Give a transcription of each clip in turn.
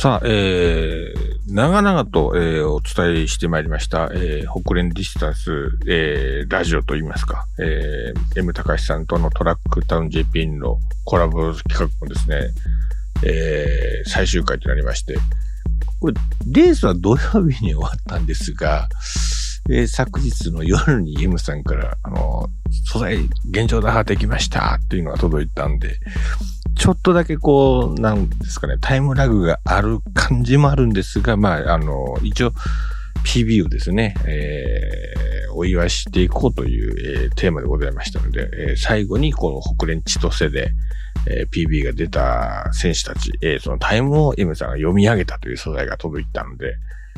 さあ、えー、長々と、えー、お伝えしてまいりました、えー、北連ディスタンス、えー、ラジオといいますか、えー、M 高橋さんとのトラックタウン JP のコラボ企画もですね、えー、最終回となりまして、これ、レースは土曜日に終わったんですが、えー、昨日の夜に M さんから、あの、素材、現状打破できましたっていうのが届いたんで、ちょっとだけこう、なんですかね、タイムラグがある感じもあるんですが、まあ、あの、一応、PB をですね、えー、お祝いしていこうという、えー、テーマでございましたので、えー、最後にこの北連千歳で、えー、PB が出た選手たち、えー、そのタイムを M さんが読み上げたという素材が届いたので、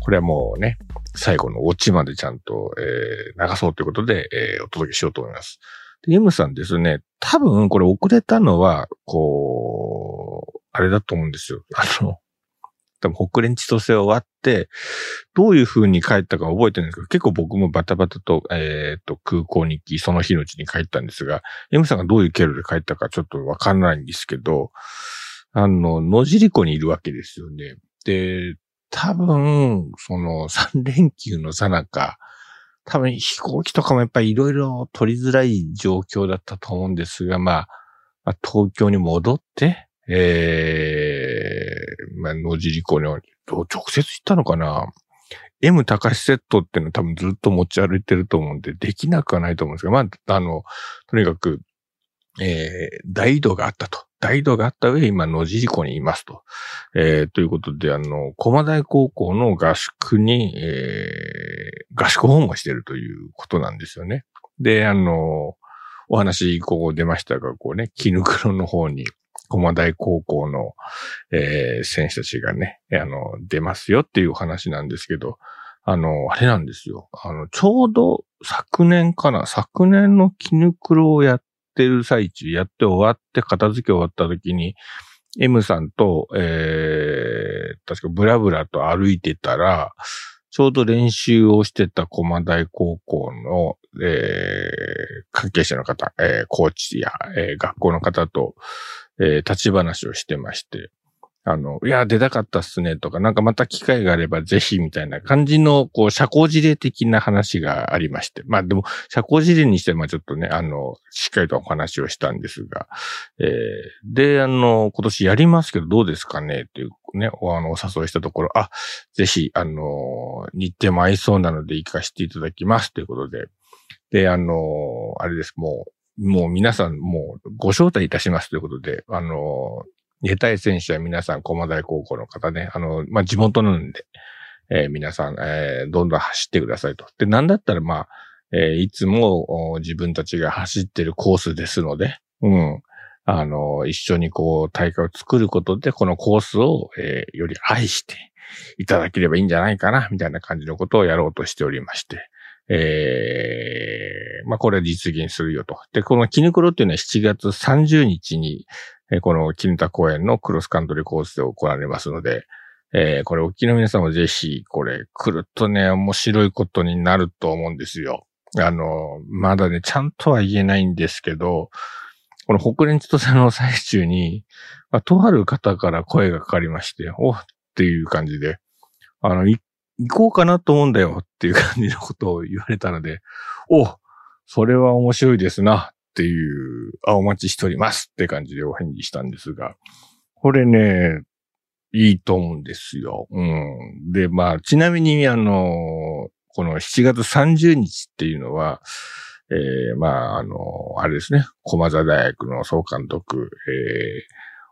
これはもうね、最後のオチまでちゃんと、えー、流そうということで、えー、お届けしようと思います。で、M さんですね、多分これ遅れたのは、こう、あれだと思うんですよ。あの、多分北連千歳終わって、どういう風に帰ったか覚えてるんですけど、結構僕もバタバタと、えっ、ー、と、空港に行き、その日のうちに帰ったんですが、M さんがどういう経路で帰ったかちょっとわかんないんですけど、あの、野尻湖にいるわけですよね。で、多分、その3連休のさなか、多分飛行機とかもやっぱりいろいろ取りづらい状況だったと思うんですが、まあ、まあ、東京に戻って、ええー、まあ、野尻湖に、直接行ったのかな ?M 高しセットっていうのは多分ずっと持ち歩いてると思うんで、できなくはないと思うんですが、まあ、あの、とにかく、えー、大移動があったと。大移動があった上、今、野尻湖にいますと。えー、ということで、あの、駒大高校の合宿に、えー、合宿訪問してるということなんですよね。で、あの、お話、ここ出ましたが、こうね、絹ぬくろの方に、駒大高校の、えー、選手たちがね、あの、出ますよっていう話なんですけど、あの、あれなんですよ。あの、ちょうど昨年かな、昨年の絹ぬくろをやってる最中、やって終わって片付け終わった時に、M さんと、えー、確かブラブラと歩いてたら、ちょうど練習をしてた駒大高校の、えー、関係者の方、えー、コーチや、えー、学校の方と、えー、立ち話をしてまして、あの、いや、出たかったっすねとか、なんかまた機会があればぜひみたいな感じの、こう、社交辞令的な話がありまして。まあでも、社交辞令にしてまあちょっとね、あの、しっかりとお話をしたんですが、えー、で、あの、今年やりますけどどうですかねっていうね、お、あの、お誘いしたところ、あ、ぜひ、あの、日程も合いそうなので行かせていただきますということで、で、あの、あれです、もう、もう皆さん、もうご招待いたしますということで、あの、下手選手は皆さん、駒大高校の方ね、あの、まあ、地元なんで、えー、皆さん、えー、どんどん走ってくださいと。で、なんだったら、まあ、えー、いつも自分たちが走ってるコースですので、うん。あの、一緒にこう、大会を作ることで、このコースを、えー、より愛していただければいいんじゃないかな、みたいな感じのことをやろうとしておりまして、えー、まあ、これ実現するよと。で、このキヌクロっていうのは7月30日に、えこのキヌタ公園のクロスカントリーコースで行われますので、えー、これ、沖の皆さんもぜひ、これ、来るとね、面白いことになると思うんですよ。あの、まだね、ちゃんとは言えないんですけど、この北連千歳の最中に、まあ、とある方から声がかかりまして、おっていう感じで、あの、行こうかなと思うんだよっていう感じのことを言われたので、おそれは面白いですなっていう、お待ちしておりますって感じでお返事したんですが、これね、いいと思うんですよ。うん。で、まあ、ちなみに、あの、この7月30日っていうのは、えー、まあ、あの、あれですね、駒沢大学の総監督、えー、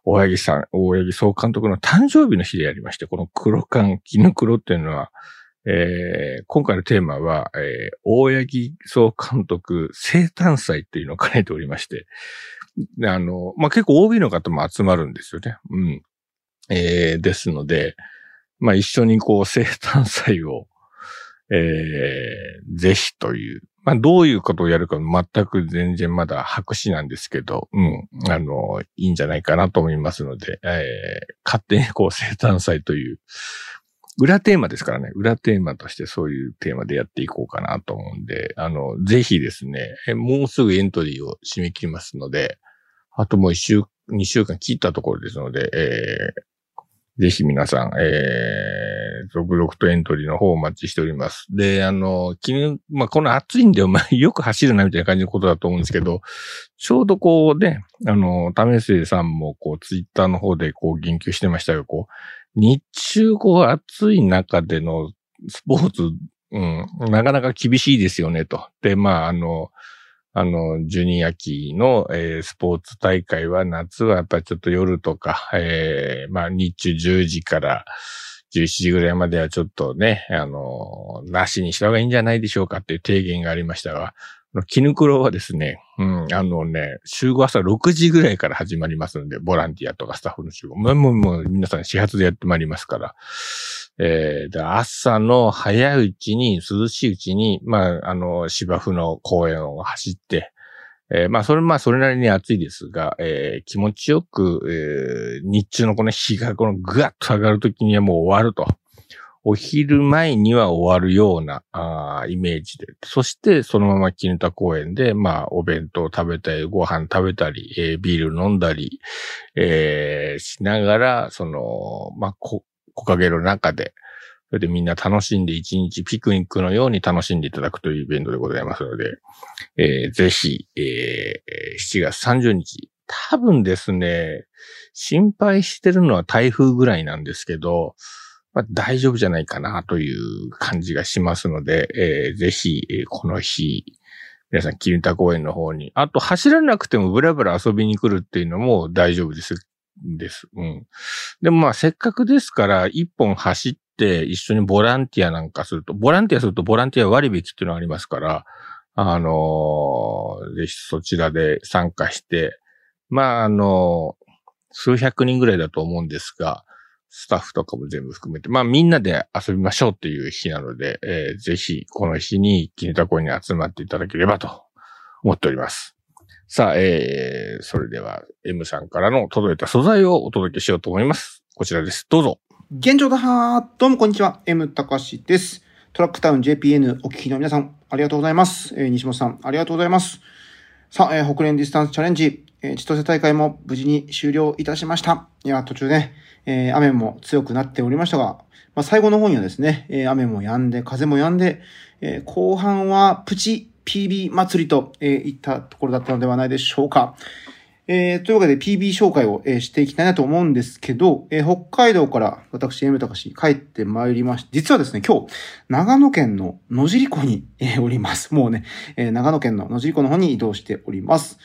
大八木さん、大八木総監督の誕生日の日でやりまして、この黒缶、絹黒っていうのは、えー、今回のテーマは、えー、大八木総監督生誕祭っていうのを兼ねておりまして、あの、まあ、結構 OB の方も集まるんですよね。うん。えー、ですので、まあ、一緒にこう生誕祭を、えー、ぜひという、まあ、どういうことをやるか全く全然まだ白紙なんですけど、うん、あの、いいんじゃないかなと思いますので、えー、勝手にこう生誕祭という、裏テーマですからね、裏テーマとしてそういうテーマでやっていこうかなと思うんで、あの、ぜひですね、もうすぐエントリーを締め切りますので、あともう一週、二週間切ったところですので、えー、ぜひ皆さん、えー、続々とエントリーの方をお待ちしております。で、あの、昨日、まあ、この暑いんで、まあ、よく走るなみたいな感じのことだと思うんですけど、ちょうどこうね、あの、為末さんもこう、ツイッターの方でこう、言及してましたが、こう、日中こう、暑い中でのスポーツ、うん、なかなか厳しいですよね、と。で、まあ、あの、あの、ジュニア期の、えー、スポーツ大会は夏はやっぱりちょっと夜とか、えー、まあ日中10時から11時ぐらいまではちょっとね、あの、なしにした方がいいんじゃないでしょうかっていう提言がありましたが、キヌクロはですね、うん、あのね、集合朝6時ぐらいから始まりますので、ボランティアとかスタッフの集合。もう、もう、もう皆さん始発でやってまいりますから。えー、で朝の早いうちに、涼しいうちに、まあ、あの、芝生の公園を走って、えー、まあ、それ、まあ、それなりに暑いですが、えー、気持ちよく、えー、日中のこの日がこのぐわっと上がるときにはもう終わると。お昼前には終わるような、あイメージで。そして、そのまま絹田公園で、まあ、お弁当食べたり、ご飯食べたり、えー、ビール飲んだり、えー、しながら、その、まあ、こ、木陰の中で、それでみんな楽しんで一日ピクニックのように楽しんでいただくというイベントでございますので、えー、ぜひ、えー、7月30日、多分ですね、心配してるのは台風ぐらいなんですけど、まあ、大丈夫じゃないかなという感じがしますので、えー、ぜひ、えー、この日、皆さん、キリンタ公園の方に、あと走らなくてもブラブラ遊びに来るっていうのも大丈夫です。です。うん。でもまあ、せっかくですから、一本走って一緒にボランティアなんかすると、ボランティアするとボランティア割引っていうのがありますから、あのー、ぜひそちらで参加して、まあ、あのー、数百人ぐらいだと思うんですが、スタッフとかも全部含めて、まあみんなで遊びましょうっていう日なので、えー、ぜひこの日にキネタコイに集まっていただければと思っております。さあ、えー、それでは M さんからの届いた素材をお届けしようと思います。こちらです。どうぞ。現状だはー。どうもこんにちは。M たかしです。トラックタウン JPN お聞きの皆さん、ありがとうございます。えー、西本さん、ありがとうございます。さあ、えー、北連ディスタンスチャレンジ、えー、千歳大会も無事に終了いたしました。いや、途中ね、えー、雨も強くなっておりましたが、まあ、最後の方にはですね、えー、雨も止んで、風も止んで、えー、後半はプチ PB 祭りと、えー、いったところだったのではないでしょうか。えー、というわけで PB 紹介を、えー、していきたいなと思うんですけど、えー、北海道から私、エムタカシ帰ってまいりまして、実はですね、今日、長野県の野尻湖に、え、おります。もうね、え、長野県の野尻湖の方に移動しております。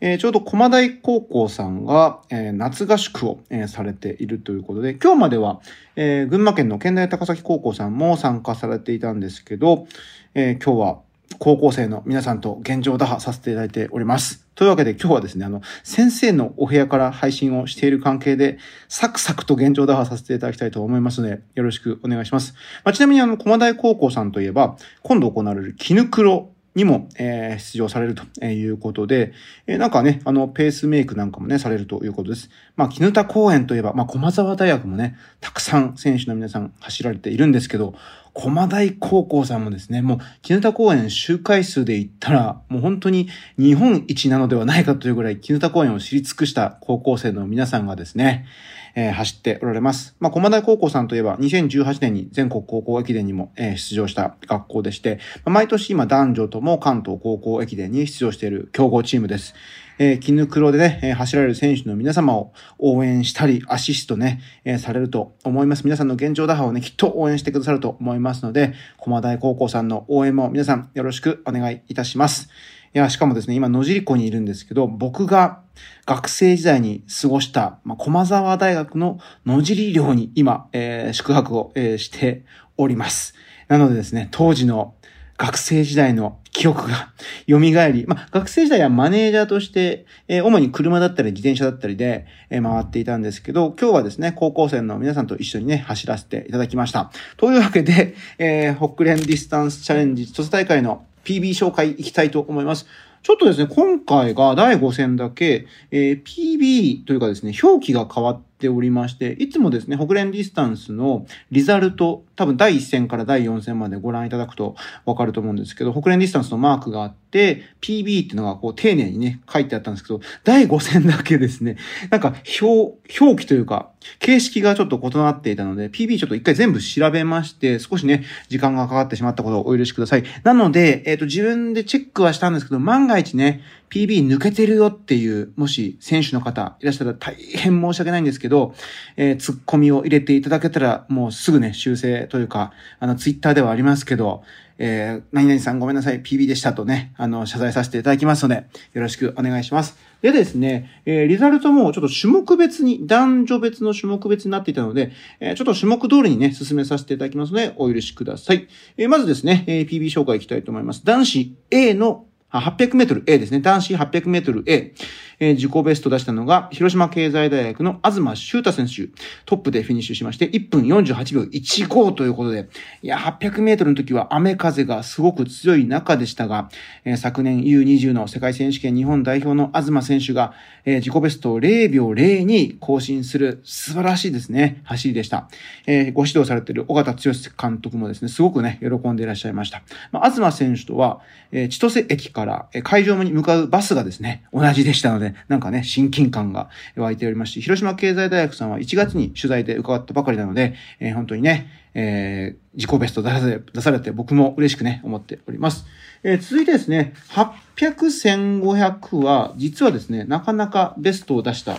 えー、ちょうど駒大高校さんが、えー、夏合宿を、えー、されているということで、今日までは、え、群馬県の県大高崎高校さんも参加されていたんですけど、え、今日は高校生の皆さんと現状打破させていただいております。というわけで今日はですね、あの、先生のお部屋から配信をしている関係で、サクサクと現状打破させていただきたいと思いますので、よろしくお願いします。まあ、ちなみにあの、駒大高校さんといえば、今度行われるキヌクロにも、えー、出場されるということで、えー、なんかね、あの、ペースメイクなんかもね、されるということです。まあ、絹田公園といえば、まあ、駒沢大学もね、たくさん選手の皆さん走られているんですけど、駒大高校さんもですね、もう、絹田公園周回数で言ったら、もう本当に日本一なのではないかというぐらい、絹田公園を知り尽くした高校生の皆さんがですね、えー、走っておられます。まあ、駒大高校さんといえば、2018年に全国高校駅伝にも、えー、出場した学校でして、まあ、毎年今男女とも関東高校駅伝に出場している強豪チームです。えー、絹黒でね、え、走られる選手の皆様を応援したり、アシストね、え、されると思います。皆さんの現状打破をね、きっと応援してくださると思いますので、駒大高校さんの応援も皆さんよろしくお願いいたします。いや、しかもですね、今野尻湖にいるんですけど、僕が学生時代に過ごした、まあ、駒沢大学の野尻寮に今、えー、宿泊を、えー、しております。なのでですね、当時の学生時代の記憶が 蘇り、まあ、学生時代はマネージャーとして、えー、主に車だったり自転車だったりで、えー、回っていたんですけど、今日はですね、高校生の皆さんと一緒にね、走らせていただきました。というわけで、えー、北連ディスタンスチャレンジ、都市大会の PB 紹介いきたいと思います。ちょっとですね、今回が第5戦だけ、えー、PB というかですね、表記が変わっっておりまして、いつもですね、ホクレンディスタンスのリザルト、多分第1戦から第4戦までご覧いただくとわかると思うんですけど、ホクレンディスタンスのマークがあって、で PB っていうのがこう丁寧にね、書いてあったんですけど、第5戦だけですね、なんか表、表記というか、形式がちょっと異なっていたので、PB ちょっと一回全部調べまして、少しね、時間がかかってしまったことをお許しください。なので、えっ、ー、と、自分でチェックはしたんですけど、万が一ね、PB 抜けてるよっていう、もし選手の方いらっしゃったら大変申し訳ないんですけど、えー、ツッコミを入れていただけたら、もうすぐね、修正というか、あの、ツイッターではありますけど、えー、何々さんごめんなさい、PB でしたとね、あの、謝罪させていただきますので、よろしくお願いします。でですね、えー、リザルトもちょっと種目別に、男女別の種目別になっていたので、えー、ちょっと種目通りにね、進めさせていただきますので、お許しください。えー、まずですね、えー、PB 紹介いきたいと思います。男子 A の800メートル A ですね。男子800メートル A。えー、自己ベスト出したのが、広島経済大学の東修太選手、トップでフィニッシュしまして、1分48秒15ということで、いや、800メートルの時は雨風がすごく強い中でしたが、えー、昨年 U20 の世界選手権日本代表の東選手が、えー、自己ベストを0秒02更新する素晴らしいですね、走りでした。え、ご指導されている尾形剛監督もですね、すごくね、喜んでいらっしゃいました。まあ、東選手とは、え、千歳駅から、え、会場に向かうバスがですね、同じでしたので、なんかね、親近感が湧いておりまして、広島経済大学さんは1月に取材で伺ったばかりなので、えー、本当にね、えー、自己ベスト出され出されて僕も嬉しくね、思っております。えー、続いてですね、800、1500は、実はですね、なかなかベストを出した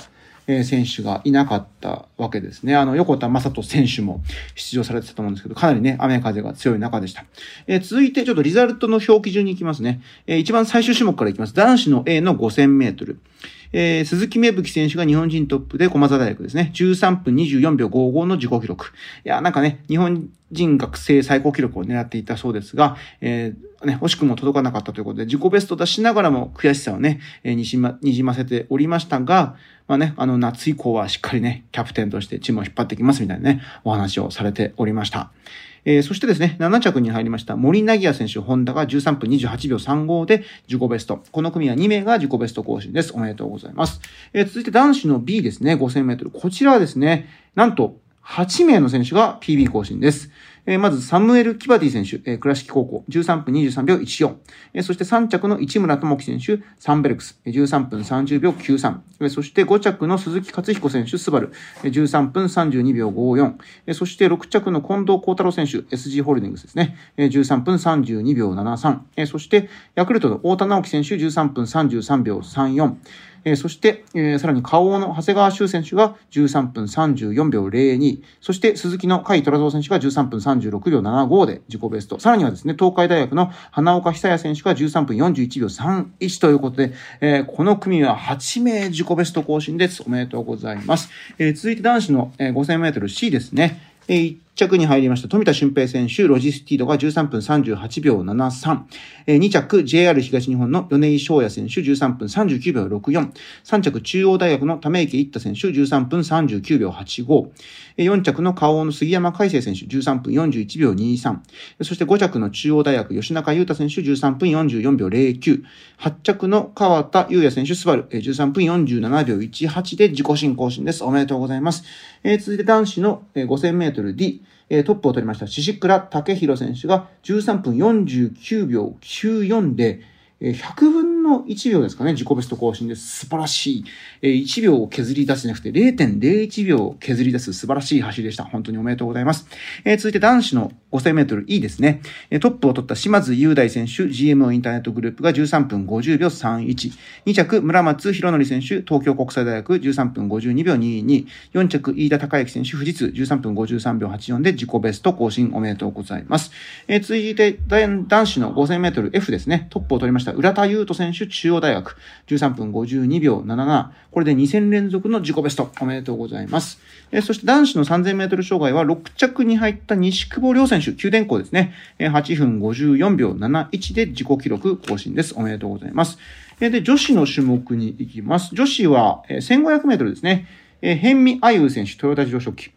え選手がいなかったわけですね。あの、横田正人選手も出場されてたと思うんですけど、かなりね、雨風が強い中でした。えー、続いて、ちょっとリザルトの表記順に行きますね。えー、一番最終種目から行きます。男子の A の5000メートル。えー、鈴木芽吹選手が日本人トップで駒澤大学ですね。13分24秒55の自己記録。いや、なんかね、日本人学生最高記録を狙っていたそうですが、えー、ね、惜しくも届かなかったということで、自己ベスト出しながらも悔しさをね、えー、にじま、にじませておりましたが、まあね、あの夏以降はしっかりね、キャプテンとしてチームを引っ張ってきますみたいなね、お話をされておりました。えー、そしてですね、7着に入りました森凪也選手、ホンダが13分28秒35で自己ベスト。この組は2名が自己ベスト更新です。おめでとうございます。えー、続いて男子の B ですね、5000メートル。こちらはですね、なんと8名の選手が PB 更新です。えー、まず、サムエル・キバディ選手、えー、倉敷高校、13分23秒14。えー、そして3着の市村智樹選手、サンベルクス、13分30秒93。えー、そして5着の鈴木克彦選手、スバル、えー、13分32秒54。えー、そして6着の近藤幸太郎選手、SG ホールディングスですね、えー、13分32秒73。えー、そして、ヤクルトの太田直樹選手、13分33秒34。えー、そして、えー、さらに顔の長谷川修選手が13分34秒02、そして鈴木の甲斐虎蔵選手が13分36秒75で自己ベスト。さらにはですね、東海大学の花岡久也選手が13分41秒31ということで、えー、この組は8名自己ベスト更新です。おめでとうございます。えー、続いて男子の、えー、5000メートル C ですね。えー、着に入りました富田俊平選手、ロジスティードが13分38秒73。えー、2着、JR 東日本の米井翔也選手、13分39秒64。3着、中央大学の為池一太選手、13分39秒85。えー、4着の花王の杉山海生選手、13分41秒23。そして5着の中央大学吉中優太選手、13分44秒09。8着の川田優也選手、スバル、えー、13分47秒18で自己新更新です。おめでとうございます。えー、続いて男子の5000メートル D、え、トップを取りました、宍倉武宏選手が13分49秒94で、え100分の1秒ですかね、自己ベスト更新です。素晴らしい。え1秒を削り出してなくて0.01秒を削り出す素晴らしい走りでした。本当におめでとうございます。え続いて男子の5000メートル E ですね。えトップを取った島津雄大選手、GMO インターネットグループが13分50秒31。2着、村松博則選手、東京国際大学13分52秒22。4着、飯田孝之選手、富士通13分53秒84で自己ベスト更新おめでとうございます。え続いて、男子の5000メートル F ですね。トップを取りま。した浦田優斗選手、中央大学、13分52秒77。これで2戦連続の自己ベスト。おめでとうございます。えそして男子の3000メートル障害は6着に入った西久保亮選手、九電工ですね。8分54秒71で自己記録更新です。おめでとうございます。えで、女子の種目に行きます。女子は1500メートルですね。えー、ミアユー選手、トヨタ自動車機。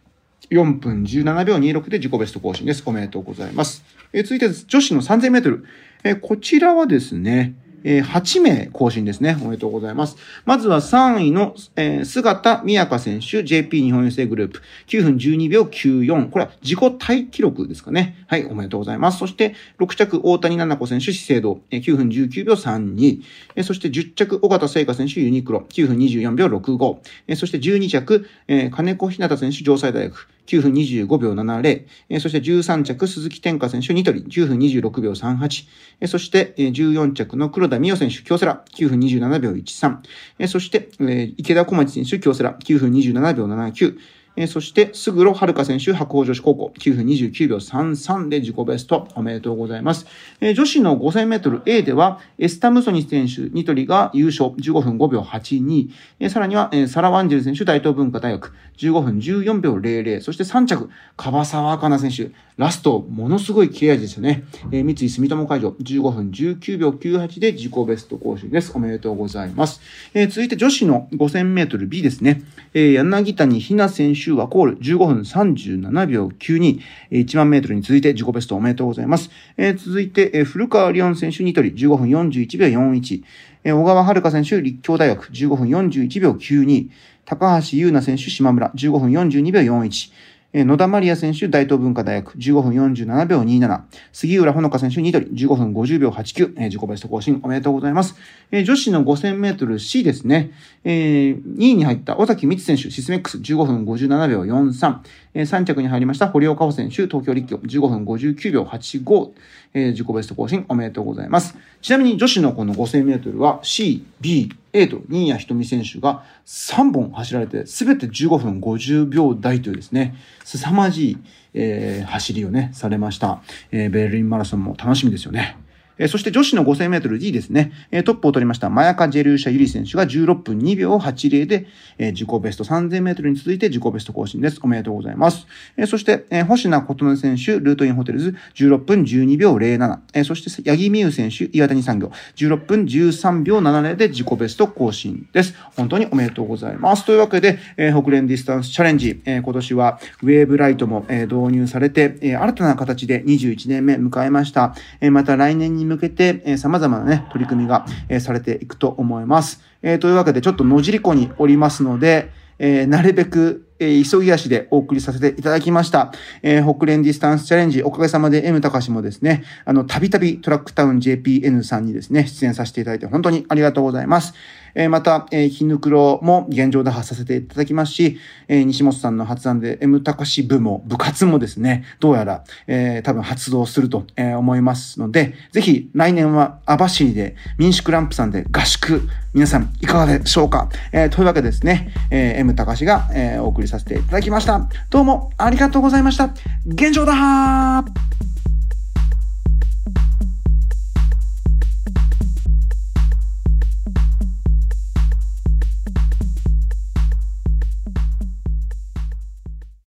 4分17秒26で自己ベスト更新です。おめでとうございます。え続いて、女子の3000メートル。えこちらはですね、えー、8名更新ですね。おめでとうございます。まずは3位の、えー、姿宮香選手、JP 日本郵政グループ、9分12秒94。これは自己タイ記録ですかね。はい、おめでとうございます。そして、6着、大谷奈々子選手、資生堂、えー、9分19秒32。えー、そして、10着、尾形聖華選手、ユニクロ、9分24秒65。えー、そして、12着、えー、金子ひなた選手、城西大学、9分25秒70。えー、そして13着、鈴木天下選手、ニトリ、9分26秒38。えー、そして、えー、14着の黒田美代選手、京セラ、9分27秒13。えー、そして、えー、池田小町選手、京セラ、9分27秒79。えー、そして、すぐろはるか選手、白鵬女子高校、9分29秒33で自己ベスト。おめでとうございます。えー、女子の5000メートル A では、エスタムソニ選手、ニトリが優勝、15分5秒82。えー、さらには、えー、サラワンジェル選手、大東文化大学、15分14秒00。そして3着、樺沢かな選手、ラスト、ものすごい切れ味ですよね。えー、三井住友会場、15分19秒98で自己ベスト更新です。おめでとうございます。えー、続いて女子の5000メートル B ですね。えー、柳谷ひな選手はコール15分37秒92。1万メートルに続いて自己ベストおめでとうございます。えー、続いて、えー、古川リオン選手ニトリ15分41秒41。え、小川遥選手立教大学15分41秒92。高橋優奈選手島村15分42秒41。え野田マリア選手、大東文化大学、15分47秒27。杉浦ほのか選手、ニトリ、15分50秒89。え自己ベスト更新、おめでとうございます。え女子の5000メートル C ですね。え、2位に入った尾崎光選手、シスメックス、15分57秒43。え、3着に入りました堀岡穂選手、東京立教、15分59秒85。え、自己ベスト更新、おめでとうございます。ちなみに女子のこの5000メートルは C、B、A と新谷仁美選手が3本走られて、すべて15分50秒台というですね、凄まじい、えー、走りをね、されました。えー、ベルリンマラソンも楽しみですよね。えそして女子の5000メートル D ですね、えトップを取りましたマヤカ・ジェルーシャ・ユリ選手が16分2秒80で、え自己ベスト3000メートルに続いて自己ベスト更新です。おめでとうございます。えそして、え星名琴音選手、ルートインホテルズ16分12秒07。えそして、八木美優選手、岩谷産業16分13秒70で自己ベスト更新です。本当におめでとうございます。というわけで、え北連ディスタンスチャレンジ、え今年はウェーブライトも、え導入されて、え新たな形で21年目迎えました。えまた来年にに向けて、えー、様々なね、取り組みが、えー、されていくと思います。えー、というわけで、ちょっと野尻湖におりますので、えー、なるべく、えー、急ぎ足でお送りさせていただきました。えー、北連ディスタンスチャレンジ、おかげさまで M 高しもですね、あの、たびたびトラックタウン JPN さんにですね、出演させていただいて本当にありがとうございます。えー、また、えー、ヒヌクロも現状打破させていただきますし、えー、西本さんの発案で M 高し部も、部活もですね、どうやら、えー、多分発動すると、えー、思いますので、ぜひ来年は網走で民宿ランプさんで合宿、皆さんいかがでしょうか、えー、というわけでですね、えー、M 高しが、えー、お送りさせていただきました。どうもありがとうございました。現状だー